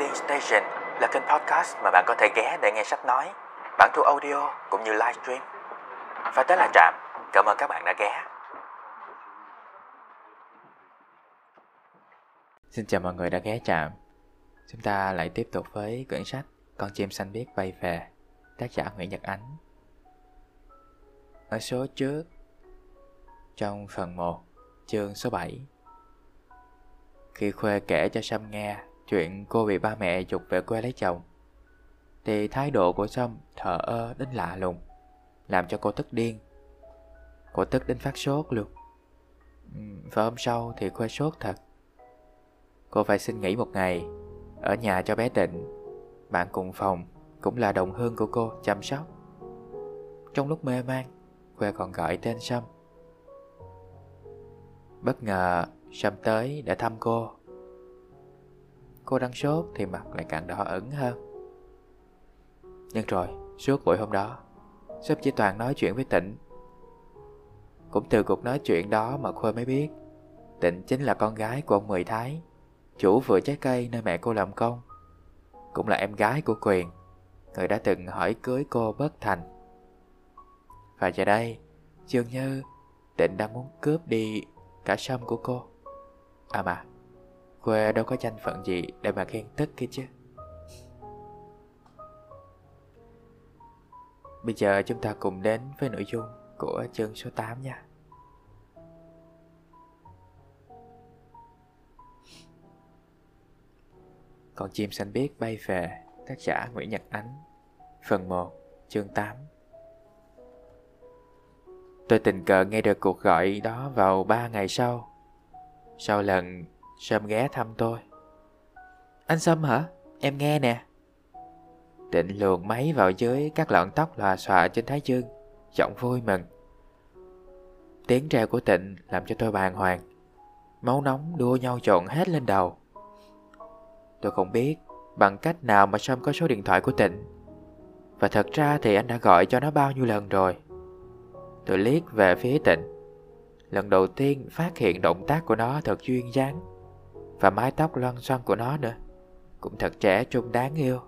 Reading Station là kênh podcast mà bạn có thể ghé để nghe sách nói, bản thu audio cũng như livestream. Và tới là Trạm, cảm ơn các bạn đã ghé. Xin chào mọi người đã ghé Trạm. Chúng ta lại tiếp tục với quyển sách Con chim xanh biết bay về, tác giả Nguyễn Nhật Ánh. Ở số trước, trong phần 1, chương số 7, khi Khuê kể cho Sâm nghe chuyện cô bị ba mẹ dục về quê lấy chồng, thì thái độ của Sâm thờ ơ đến lạ lùng, làm cho cô tức điên. Cô tức đến phát sốt luôn. Và hôm sau thì Khuê sốt thật. Cô phải xin nghỉ một ngày, ở nhà cho bé Tịnh. Bạn cùng phòng cũng là đồng hương của cô chăm sóc. Trong lúc mê man, Khuê còn gọi tên Sâm. Bất ngờ Sâm tới để thăm cô Cô đang sốt thì mặt lại càng đỏ ẩn hơn. Nhưng rồi, suốt buổi hôm đó, sếp chỉ toàn nói chuyện với Tịnh. Cũng từ cuộc nói chuyện đó mà Khuê mới biết, Tịnh chính là con gái của ông Mười Thái, Chủ vựa trái cây nơi mẹ cô làm công. Cũng là em gái của Quyền, Người đã từng hỏi cưới cô bất thành. Và giờ đây, Dường như Tịnh đang muốn cướp đi cả sâm của cô. À mà Quê đâu có tranh phận gì để mà ghen tức kia chứ? Bây giờ chúng ta cùng đến với nội dung của chương số 8 nha. Con chim xanh biếc bay về, Tác giả Nguyễn Nhật Ánh, Phần 1 chương 8 Tôi tình cờ nghe được cuộc gọi đó vào 3 ngày sau. Sau lần Sâm ghé thăm tôi. Anh Sâm hả? Em nghe nè. Định luồn máy vào dưới các lọn tóc lòa xòa trên thái dương, Giọng vui mừng. Tiếng treo của Tịnh làm cho tôi bàng hoàng. Máu nóng đua nhau trộn hết lên đầu. Tôi không biết bằng cách nào mà Sâm có số điện thoại của Tịnh. Và thật ra thì anh đã gọi cho nó bao nhiêu lần rồi. Tôi liếc về phía Tịnh. Lần đầu tiên phát hiện động tác của nó thật duyên dáng. Và mái tóc loăn xoăn của nó nữa. Cũng thật trẻ trung đáng yêu.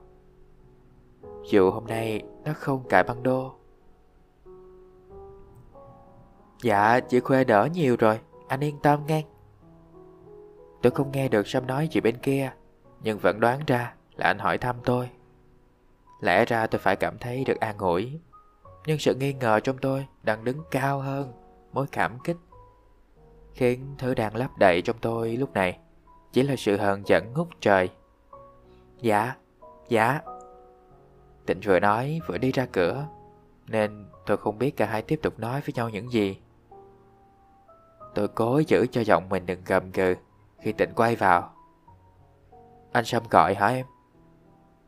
Dù hôm nay nó không cài băng đô. Dạ chị Khuê đỡ nhiều rồi. Anh yên tâm nghe Tôi không nghe được Sâm nói gì bên kia, Nhưng vẫn đoán ra là anh hỏi thăm tôi. Lẽ ra tôi phải cảm thấy được an ủi, Nhưng sự nghi ngờ trong tôi đang đứng cao hơn Mối cảm kích khiến thứ đang lấp đầy trong tôi lúc này chỉ là sự hờn giận ngút trời. Dạ, dạ. Tịnh vừa nói vừa đi ra cửa, nên tôi không biết cả hai tiếp tục nói với nhau những gì. Tôi cố giữ cho giọng mình đừng gầm gừ khi Tịnh quay vào. Anh Sâm gọi hả em?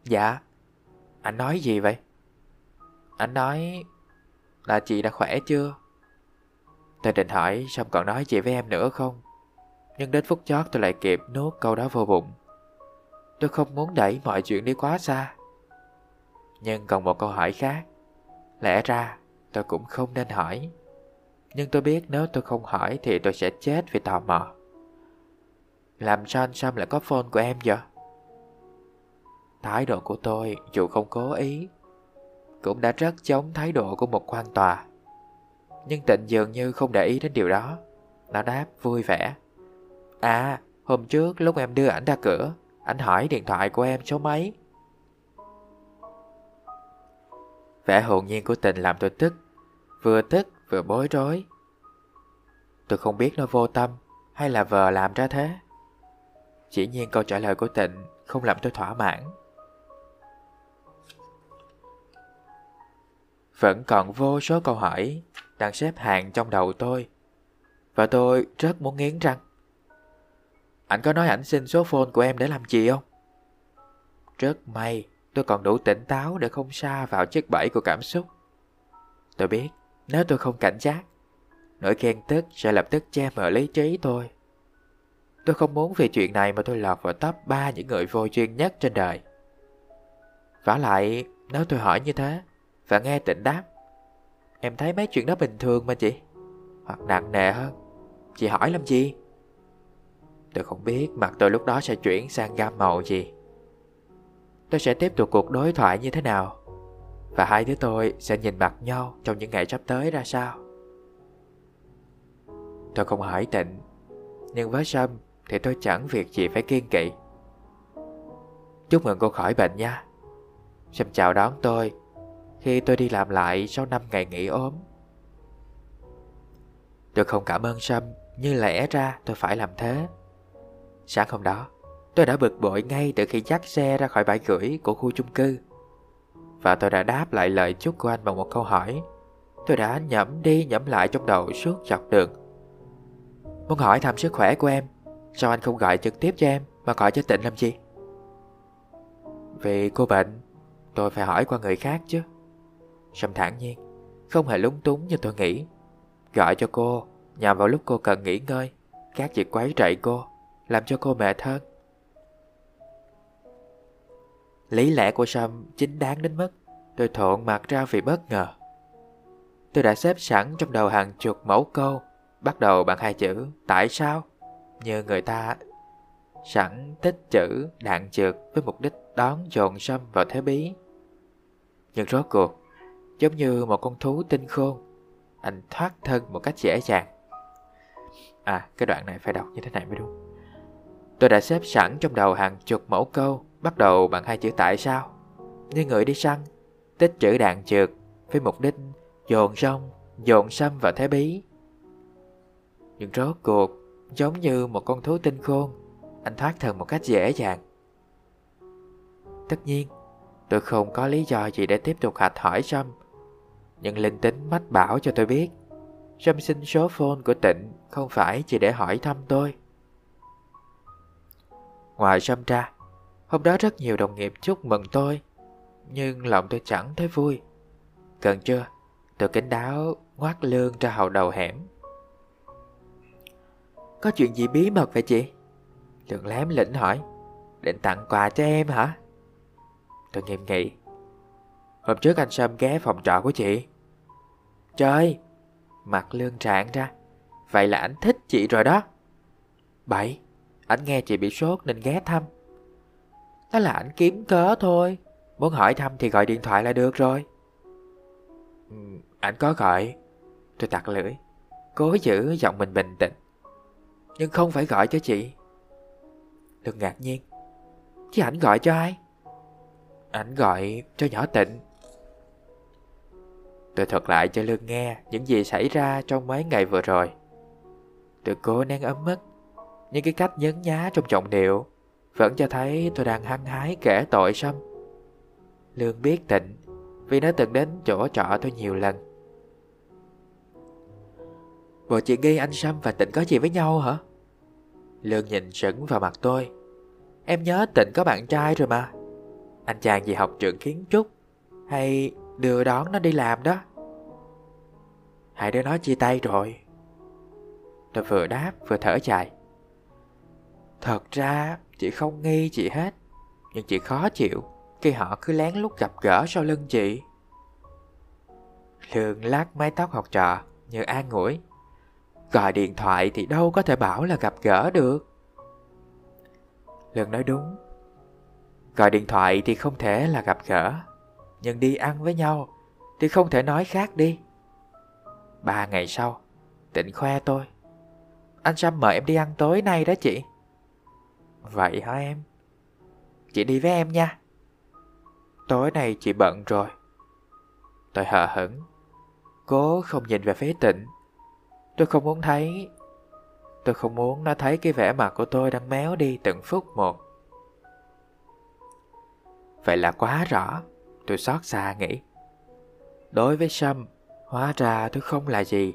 Dạ. Anh nói gì vậy? Anh nói là chị đã khỏe chưa? Tôi định hỏi Sâm còn nói chị với em nữa không nhưng đến phút chót tôi lại kịp nuốt câu đó vô bụng. Tôi không muốn đẩy mọi chuyện đi quá xa. Nhưng còn một câu hỏi khác. Lẽ ra, tôi cũng không nên hỏi. Nhưng tôi biết nếu tôi không hỏi Thì tôi sẽ chết vì tò mò. Làm sao anh Sam lại có phone của em vậy? Thái độ của tôi, dù không cố ý, Cũng đã rất giống thái độ của một quan tòa. Nhưng tịnh dường như không để ý đến điều đó. Nó đáp vui vẻ. À hôm trước lúc em đưa ảnh ra cửa, Anh hỏi điện thoại của em số mấy Vẻ hồn nhiên của tình làm tôi tức, Vừa tức vừa bối rối Tôi không biết nó vô tâm Hay là vờ làm ra thế Chỉ nhiên câu trả lời của tịnh Không làm tôi thỏa mãn Vẫn còn vô số câu hỏi đang xếp hàng trong đầu tôi. Và tôi rất muốn nghiến răng. Anh có nói ảnh xin số phone của em để làm gì không? Rất may tôi còn đủ tỉnh táo để không xa vào chiếc bẫy của cảm xúc. Tôi biết nếu tôi không cảnh giác, nỗi ghen tức sẽ lập tức che mờ lý trí tôi. Tôi không muốn vì chuyện này mà tôi lọt vào top 3 những người vô duyên nhất trên đời. vả lại, nếu tôi hỏi như thế và nghe tịnh đáp, Em thấy mấy chuyện đó bình thường mà chị Hoặc nặng nề hơn Chị hỏi làm gì Tôi không biết mặt tôi lúc đó sẽ chuyển sang gam màu gì tôi sẽ tiếp tục cuộc đối thoại như thế nào và hai đứa tôi sẽ nhìn mặt nhau trong những ngày sắp tới ra sao. Tôi không hỏi tịnh, nhưng với Sâm thì tôi chẳng việc gì phải kiên kỵ. Chúc mừng cô khỏi bệnh nha. Sâm chào đón tôi khi tôi đi làm lại sau 5 ngày nghỉ ốm. Tôi không cảm ơn Sâm như lẽ ra tôi phải làm thế. Sáng hôm đó, tôi đã bực bội ngay từ khi dắt xe ra khỏi bãi gửi của khu chung cư. Và tôi đã đáp lại lời chúc của anh bằng một câu hỏi. Tôi đã nhẩm đi nhẩm lại trong đầu suốt dọc đường. Muốn hỏi thăm sức khỏe của em, sao anh không gọi trực tiếp cho em mà gọi cho Tịnh làm gì? Vì cô bệnh, tôi phải hỏi qua người khác chứ. Sâm thản nhiên, không hề lúng túng như tôi nghĩ. Gọi cho cô, nhằm vào lúc cô cần nghỉ ngơi, các việc quấy rầy cô, làm cho cô mệt hơn. Lý lẽ của Sâm chính đáng đến mức tôi thộn mặt ra vì bất ngờ. Tôi đã xếp sẵn trong đầu hàng chục mẫu câu, bắt đầu bằng hai chữ tại sao, như người ta sẵn tích chữ đạn trượt với mục đích đón dồn Sâm vào thế bí. Nhưng rốt cuộc, giống như một con thú tinh khôn, anh thoát thân một cách dễ dàng. À, cái đoạn này phải đọc như thế này mới đúng. Tôi đã xếp sẵn trong đầu hàng chục mẫu câu, bắt đầu bằng hai chữ tại sao. Như người đi săn, tích trữ đạn trượt với mục đích dồn rong, dồn xâm vào thế bí. Nhưng rốt cuộc, giống như một con thú tinh khôn, anh thoát thần một cách dễ dàng. Tất nhiên, tôi không có lý do gì để tiếp tục hạch hỏi Sâm. Nhưng linh tính mách bảo cho tôi biết, Sâm xin số phone của Tịnh không phải chỉ để hỏi thăm tôi. Ngoài Sâm ra, hôm đó rất nhiều đồng nghiệp chúc mừng tôi, nhưng lòng tôi chẳng thấy vui. Cần chưa, tôi kính đáo ngoát lương ra hậu đầu hẻm. Có chuyện gì bí mật vậy chị? Lượng lém lĩnh hỏi, định tặng quà cho em hả? Tôi nghiêm nghị. Hôm trước anh Sâm ghé phòng trọ của chị. Trời, mặt lương trạng ra. Vậy là anh thích chị rồi đó. Bảy, anh nghe chị bị sốt nên ghé thăm. Đó là anh kiếm cớ thôi. Muốn hỏi thăm thì gọi điện thoại là được rồi. Ừ, anh có gọi. Tôi tặc lưỡi. Cố giữ giọng mình bình tĩnh. Nhưng không phải gọi cho chị. Lương ngạc nhiên. Chứ ảnh gọi cho ai? Ảnh gọi cho nhỏ tịnh. Tôi thuật lại cho Lương nghe những gì xảy ra trong mấy ngày vừa rồi. Tôi cố nén ấm mất, nhưng cái cách nhấn nhá trong giọng điệu vẫn cho thấy tôi đang hăng hái kể tội Sâm. Lương biết tịnh vì nó từng đến chỗ trọ tôi nhiều lần. Bộ chị nghi anh Sâm và Tịnh có gì với nhau hả? Lương nhìn sững vào mặt tôi. Em nhớ Tịnh có bạn trai rồi mà. Anh chàng gì học trường kiến trúc hay đưa đón nó đi làm đó. Hai đứa nó chia tay rồi. Tôi vừa đáp vừa thở dài. Thật ra chị không nghi chị hết, nhưng chị khó chịu khi họ cứ lén lút gặp gỡ sau lưng chị. Lương lát mái tóc học trò như an ủi. Gọi điện thoại thì đâu có thể bảo là gặp gỡ được. Lương nói đúng. Gọi điện thoại thì không thể là gặp gỡ, nhưng đi ăn với nhau thì không thể nói khác đi. Ba ngày sau, Tịnh khoe tôi. Anh Sam mời em đi ăn tối nay đó chị. Vậy hả em? Chị đi với em nha. Tối nay chị bận rồi. Tôi hờ hững. Cố không nhìn về phía tịnh. Tôi không muốn thấy... Tôi không muốn nó thấy cái vẻ mặt của tôi đang méo đi từng phút một. Vậy là quá rõ. Tôi xót xa nghĩ. Đối với Sâm, hóa ra tôi không là gì.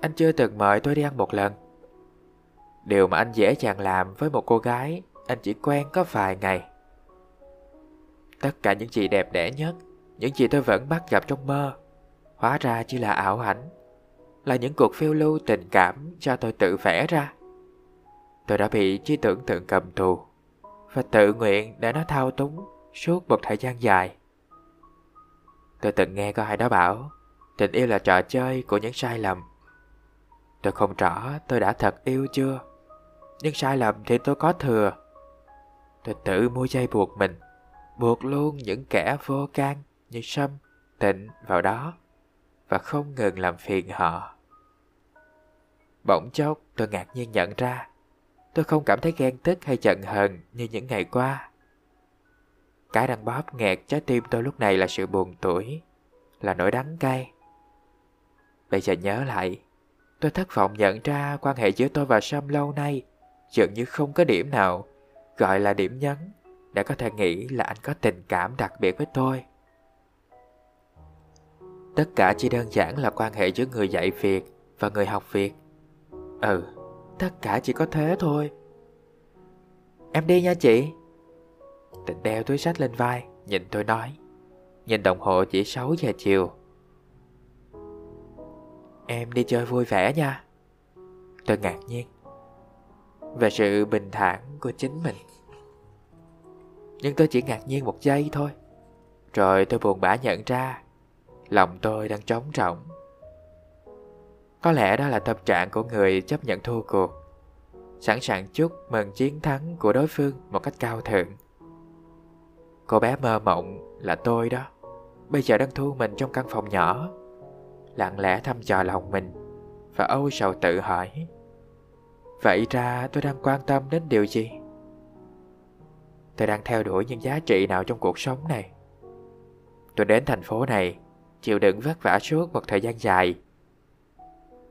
Anh chưa từng mời tôi đi ăn một lần. Điều mà anh dễ dàng làm với một cô gái, anh chỉ quen có vài ngày. Tất cả những gì đẹp đẽ nhất, những gì tôi vẫn bắt gặp trong mơ, hóa ra chỉ là ảo ảnh, là những cuộc phiêu lưu tình cảm cho tôi tự vẽ ra. Tôi đã bị trí tưởng tượng cầm tù và tự nguyện để nó thao túng suốt một thời gian dài. Tôi từng nghe có ai đó bảo tình yêu là trò chơi của những sai lầm. Tôi không rõ tôi đã thật yêu chưa, nhưng sai lầm thì tôi có thừa. Tôi tự mua dây buộc mình buộc luôn những kẻ vô can như Sâm, Tịnh vào đó và không ngừng làm phiền họ. Bỗng chốc tôi ngạc nhiên nhận ra tôi không cảm thấy ghen tức hay giận hờn như những ngày qua. Cái đang bóp nghẹt trái tim tôi lúc này là sự buồn tuổi, là nỗi đắng cay. Bây giờ nhớ lại, tôi thất vọng nhận ra quan hệ giữa tôi và Sâm lâu nay dường như không có điểm nào gọi là điểm nhấn để có thể nghĩ là anh có tình cảm đặc biệt với tôi. Tất cả chỉ đơn giản là quan hệ giữa người dạy Việt và người học Việt. Ừ, tất cả chỉ có thế thôi. Em đi nha chị. Tịnh đeo túi sách lên vai, nhìn tôi nói. Nhìn đồng hồ chỉ 6 giờ chiều. Em đi chơi vui vẻ nha. Tôi ngạc nhiên về sự bình thản của chính mình. Nhưng tôi chỉ ngạc nhiên một giây thôi. Rồi tôi buồn bã nhận ra lòng tôi đang trống rỗng. Có lẽ đó là tâm trạng của người chấp nhận thua cuộc, sẵn sàng chúc mừng chiến thắng của đối phương một cách cao thượng. Cô bé mơ mộng là tôi đó, bây giờ đang thu mình trong căn phòng nhỏ, lặng lẽ thăm dò lòng mình và âu sầu tự hỏi. Vậy ra tôi đang quan tâm đến điều gì? Tôi đang theo đuổi những giá trị nào trong cuộc sống này? Tôi đến thành phố này, chịu đựng vất vả suốt một thời gian dài.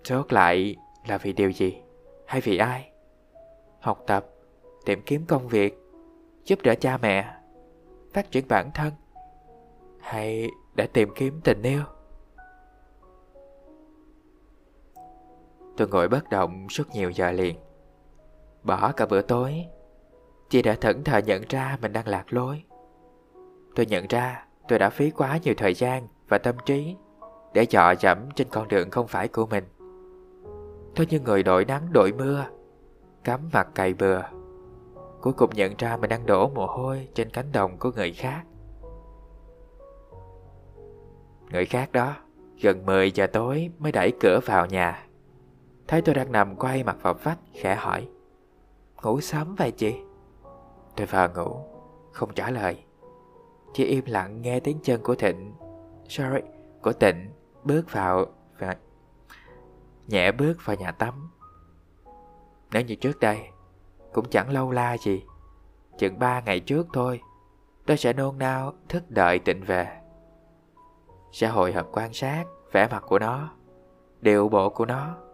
Chốt lại là vì điều gì? Hay vì ai? Học tập, tìm kiếm công việc, giúp đỡ cha mẹ, phát triển bản thân, hay để tìm kiếm tình yêu? Tôi ngồi bất động suốt nhiều giờ liền. Bỏ cả bữa tối, chị đã thẫn thờ nhận ra mình đang lạc lối. Tôi nhận ra tôi đã phí quá nhiều thời gian và tâm trí Để dọ dẫm trên con đường không phải của mình. Tôi như người đội nắng đội mưa, Cắm mặt cày bừa, Cuối cùng nhận ra mình đang đổ mồ hôi trên cánh đồng của người khác. Người khác đó, Gần 10 giờ tối mới đẩy cửa vào nhà. Thấy tôi đang nằm quay mặt vào vách, khẽ hỏi. Ngủ sớm vậy chị? Tôi vào ngủ, Không trả lời. Chỉ im lặng nghe tiếng chân của Thịnh. Sorry, Của Tịnh bước vào và Nhẹ bước vào nhà tắm. Nếu như trước đây, Cũng chẳng lâu la gì. Chừng ba ngày trước thôi, Tôi sẽ nôn nao, thức đợi Tịnh về. Sẽ hồi hộp quan sát vẻ mặt của nó, Điệu bộ của nó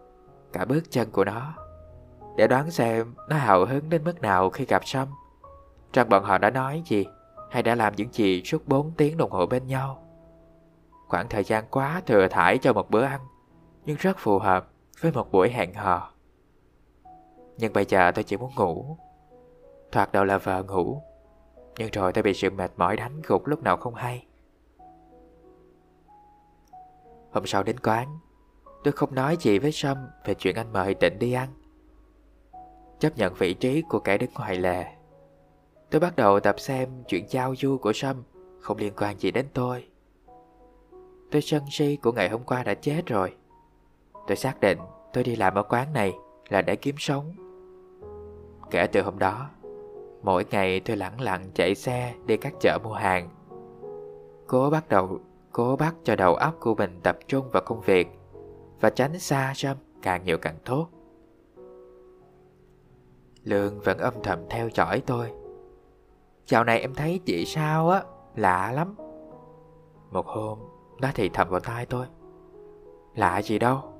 cả bước chân của nó để đoán xem nó hào hứng đến mức nào khi gặp Sâm. Rằng bọn họ đã nói gì hay đã làm những gì suốt 4 tiếng đồng hồ bên nhau. Khoảng thời gian quá thừa thải cho một bữa ăn, nhưng rất phù hợp với một buổi hẹn hò. Nhưng bây giờ tôi chỉ muốn ngủ. Thoạt đầu là vợ ngủ, nhưng rồi tôi bị sự mệt mỏi đánh gục lúc nào không hay. Hôm sau đến quán, Tôi không nói gì với Sâm về chuyện anh mời Tịnh đi ăn. Chấp nhận vị trí của kẻ đứng ngoài lề. Tôi bắt đầu tập xem chuyện giao du của Sâm không liên quan gì đến tôi. Tôi sân si của ngày hôm qua đã chết rồi. Tôi xác định tôi đi làm ở quán này là để kiếm sống. Kể từ hôm đó, mỗi ngày tôi lẳng lặng chạy xe đi các chợ mua hàng. Cố bắt đầu, cố bắt cho đầu óc của mình tập trung vào công việc và tránh xa Sâm càng nhiều càng tốt. Lương vẫn âm thầm theo dõi tôi. Dạo này em thấy chị sao á, lạ lắm. Một hôm, nó thì thầm vào tai tôi. Lạ gì đâu.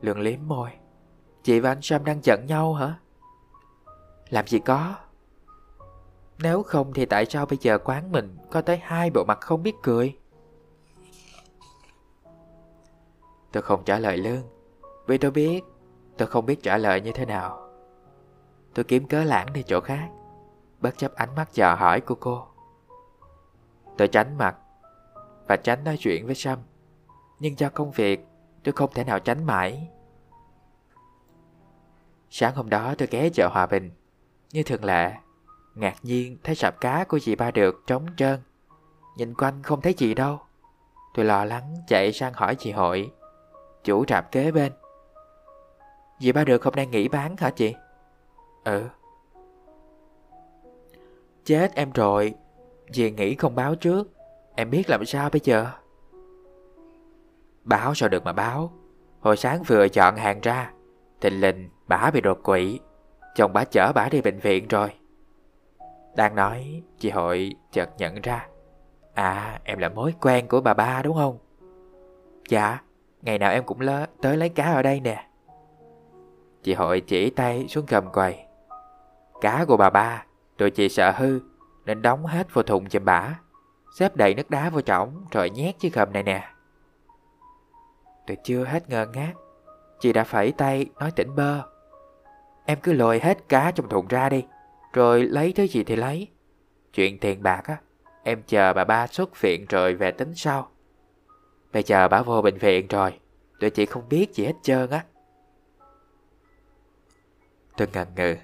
Lương liếm môi. Chị và anh Sam đang giận nhau hả? Làm gì có. Nếu không thì tại sao bây giờ quán mình có tới hai bộ mặt không biết cười? Tôi không trả lời Lương. Vì tôi biết, tôi không biết trả lời như thế nào. Tôi kiếm cớ lãng đi chỗ khác, Bất chấp ánh mắt dò hỏi của cô. Tôi tránh mặt Và tránh nói chuyện với Sâm Nhưng do công việc, Tôi không thể nào tránh mãi. Sáng hôm đó tôi ghé chợ Hòa Bình. Như thường lệ, Ngạc nhiên thấy sạp cá của chị ba được trống trơn. Nhìn quanh không thấy chị đâu. Tôi lo lắng chạy sang hỏi chị hội. Chủ rạp kế bên. Dì ba được hôm nay nghỉ bán hả chị? Ừ. Chết em rồi. Dì nghỉ không báo trước. Em biết làm sao bây giờ? Báo sao được mà báo. Hồi sáng vừa chọn hàng ra Tình linh bà bị đột quỵ. Chồng bà chở bà đi bệnh viện rồi. Đang nói, Chị Hội chợt nhận ra. À em là mối quen của bà ba đúng không? Dạ. Ngày nào em cũng lớ, tới lấy cá ở đây nè. Chị Hội chỉ tay xuống gầm quầy. Cá của bà ba Tụi chị sợ hư Nên đóng hết vào thùng giùm bả Xếp đầy nước đá vô trọng Rồi nhét chiếc gầm này nè. Tôi chưa hết ngơ ngác Chị đã phẩy tay nói tỉnh bơ. Em cứ lôi hết cá trong thùng ra đi Rồi lấy thứ gì thì lấy. Chuyện tiền bạc á Em chờ bà ba xuất viện rồi về tính sau. Bây giờ bà vô bệnh viện rồi. Tụi chị không biết gì hết trơn á. Tôi ngần ngừ.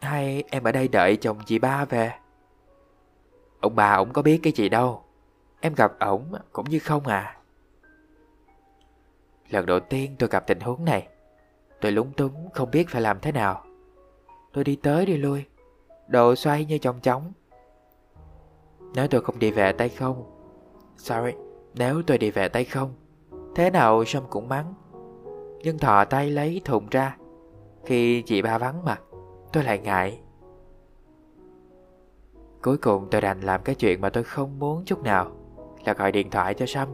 Hay em ở đây đợi chồng chị ba về? Ông bà ổng có biết cái gì đâu. Em gặp ổng cũng như không à. Lần đầu tiên tôi gặp tình huống này, Tôi lúng túng không biết phải làm thế nào. Tôi đi tới đi lui, Đồ xoay như trong chóng Nếu tôi không đi về tay không. Sorry. Nếu tôi đi về tay không, Thế nào Sâm cũng mắng. Nhưng thò tay lấy thùng ra, Khi chị ba vắng mặt, Tôi lại ngại. Cuối cùng tôi đành làm cái chuyện mà tôi không muốn chút nào, Là gọi điện thoại cho Sâm.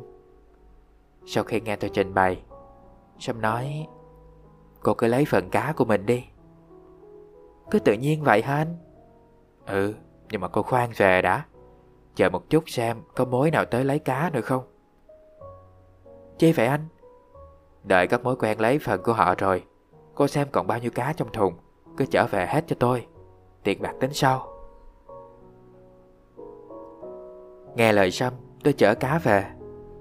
Sau khi nghe tôi trình bày, Sâm nói, Cô cứ lấy phần cá của mình đi. Cứ tự nhiên vậy hả anh? Ừ Nhưng mà cô khoan về đã. Chờ một chút xem có mối nào tới lấy cá nữa không. Chi vậy anh? Đợi các mối quen lấy phần của họ rồi, Cô xem còn bao nhiêu cá trong thùng, Cứ trở về hết cho tôi. Tiền bạc tính sau. Nghe lời Sâm tôi chở cá về,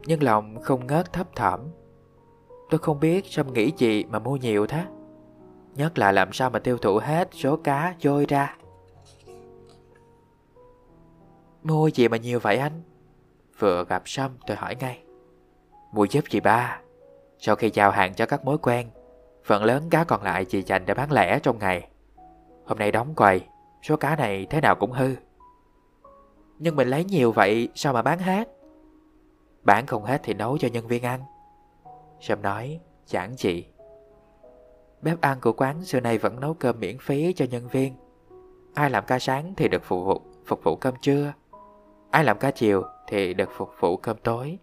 Nhưng lòng không ngớt thấp thỏm. Tôi không biết Sâm nghĩ gì mà mua nhiều thế. Nhất là làm sao mà tiêu thụ hết số cá trôi ra. Mua gì mà nhiều vậy anh? Vừa gặp Sâm tôi hỏi ngay. Mua giúp chị ba. Sau khi giao hàng cho các mối quen Phần lớn cá còn lại chị dành để bán lẻ trong ngày. Hôm nay đóng quầy Số cá này thế nào cũng hư. Nhưng mình lấy nhiều vậy Sao mà bán hết? Bán không hết thì nấu cho nhân viên ăn. Sâm nói chẳng chị. Bếp ăn của quán xưa nay vẫn nấu cơm miễn phí cho nhân viên. Ai làm ca sáng thì được phục vụ, phục vụ cơm trưa. Ai làm ca chiều thì được phục vụ cơm tối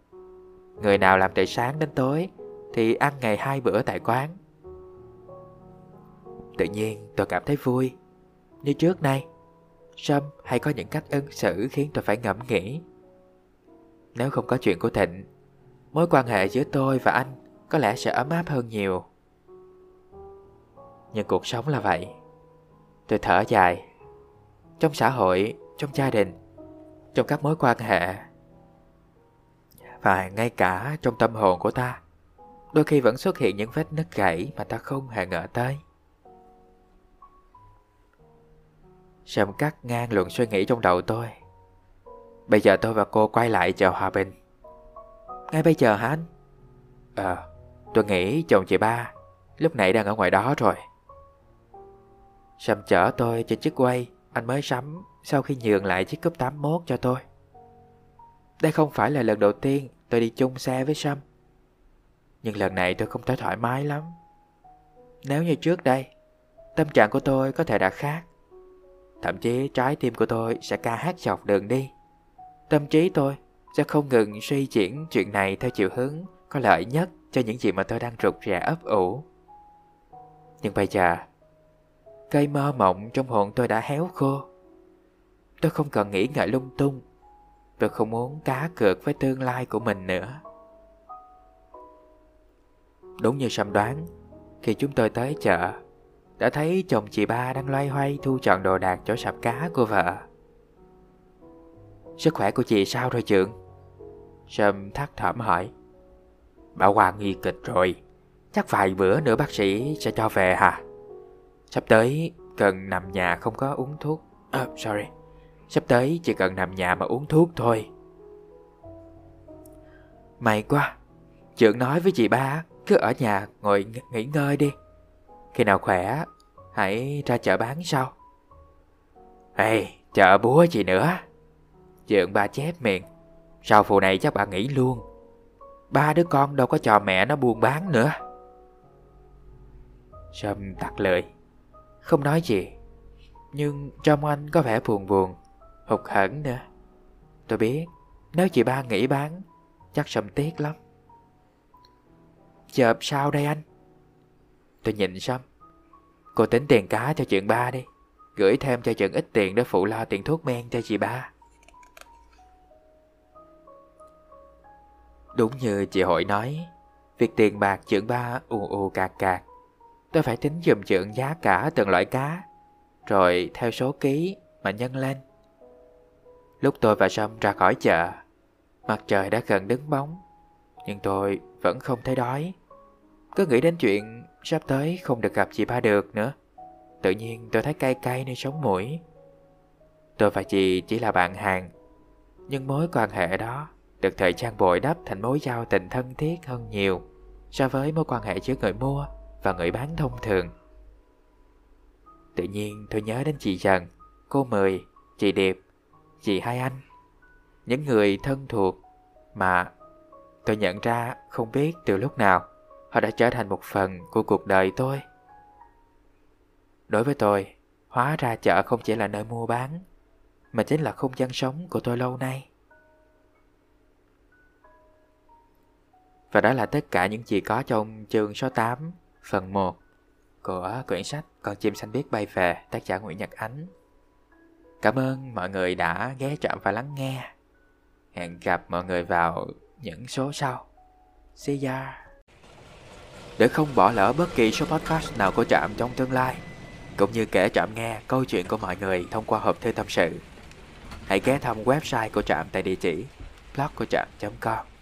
Người nào làm từ sáng đến tối Thì ăn ngày hai bữa tại quán Tự nhiên tôi cảm thấy vui Như trước nay Sâm hay có những cách ứng xử khiến tôi phải ngẫm nghĩ Nếu không có chuyện của Thịnh Mối quan hệ giữa tôi và anh có lẽ sẽ ấm áp hơn nhiều. Nhưng cuộc sống là vậy. Tôi thở dài. Trong xã hội, trong gia đình, trong các mối quan hệ và ngay cả trong tâm hồn của ta, đôi khi vẫn xuất hiện những vết nứt gãy mà ta không hề ngờ tới. Sầm cắt ngang luận suy nghĩ trong đầu tôi. Bây giờ tôi và cô quay lại chào hòa bình. Ngay bây giờ hả anh? Ờ, Tôi nghĩ chồng chị ba Lúc nãy đang ở ngoài đó rồi sầm chở tôi trên chiếc quay anh mới sắm Sau khi nhường lại chiếc cúp 81 cho tôi. Đây không phải là lần đầu tiên Tôi đi chung xe với Sâm Nhưng lần này tôi không thấy thoải mái lắm. Nếu như trước đây Tâm trạng của tôi có thể đã khác. Thậm chí trái tim của tôi sẽ ca hát dọc đường đi. Tâm trí tôi sẽ không ngừng suy chuyển chuyện này theo chiều hướng có lợi nhất cho những gì mà tôi đang rụt rè ấp ủ. Nhưng bây giờ, cây mơ mộng trong hồn tôi đã héo khô. Tôi không cần nghĩ ngợi lung tung. Tôi không muốn cá cược với tương lai của mình nữa. Đúng như Sâm đoán, khi chúng tôi tới chợ, đã thấy chồng chị ba đang loay hoay thu chọn đồ đạc cho sạp cá của vợ. Sức khỏe của chị sao rồi trượng? Sâm thắc thỏm hỏi. Bảo Hoàng nghi kịch rồi Chắc vài bữa nữa bác sĩ sẽ cho về hả Sắp tới cần nằm nhà không có uống thuốc. À, Sorry. Sắp tới chỉ cần nằm nhà mà uống thuốc thôi. May quá. Trưởng nói với chị ba Cứ ở nhà ngồi nghỉ ngơi đi. Khi nào khỏe Hãy ra chợ bán sau. Ê chợ búa gì nữa. Trưởng ba chép miệng. Sau phụ này chắc bà nghỉ luôn. Ba đứa con đâu có cho mẹ nó buôn bán nữa. Sâm tặc lời. Không nói gì. Nhưng trong anh có vẻ buồn buồn, Hụt hẫng nữa. Tôi biết, Nếu chị ba nghĩ bán, Chắc sầm tiếc lắm. Chợp sao đây anh? Tôi nhìn Sâm Cô tính tiền cá cho chuyện ba đi. Gửi thêm cho chuyện ít tiền để phụ lo tiền thuốc men cho chị ba. Đúng như chị hội nói, Việc tiền bạc trưởng ba ù ù cạc cạc. Tôi phải tính dùm trưởng giá cả từng loại cá, Rồi theo số ký mà nhân lên. Lúc tôi và Sâm ra khỏi chợ, Mặt trời đã gần đứng bóng, Nhưng tôi vẫn không thấy đói. Cứ nghĩ đến chuyện sắp tới không được gặp chị ba được nữa, Tự nhiên tôi thấy cay cay nơi sống mũi. Tôi và chị chỉ là bạn hàng, Nhưng mối quan hệ đó Được thời trang bồi đắp thành mối giao tình thân thiết hơn nhiều So với mối quan hệ giữa người mua. Và người bán thông thường. Tự nhiên tôi nhớ đến chị Trần. Cô Mười, chị Điệp Chị Hai Anh. Những người thân thuộc Mà tôi nhận ra không biết từ lúc nào Họ đã trở thành một phần của cuộc đời tôi. Đối với tôi, hóa ra chợ không chỉ là nơi mua bán, mà chính là không gian sống của tôi lâu nay. Và đó là tất cả những gì có trong chương số 8, phần 1 của quyển sách Con chim xanh biết bay về, tác giả Nguyễn Nhật Ánh. Cảm ơn mọi người đã ghé trạm và lắng nghe. Hẹn gặp mọi người vào những số sau. See ya! Để không bỏ lỡ bất kỳ số podcast nào của Trạm trong tương lai, cũng như kể Trạm nghe câu chuyện của mọi người thông qua hộp thư tâm sự. Hãy ghé thăm website của Trạm tại địa chỉ blog của Trạm.com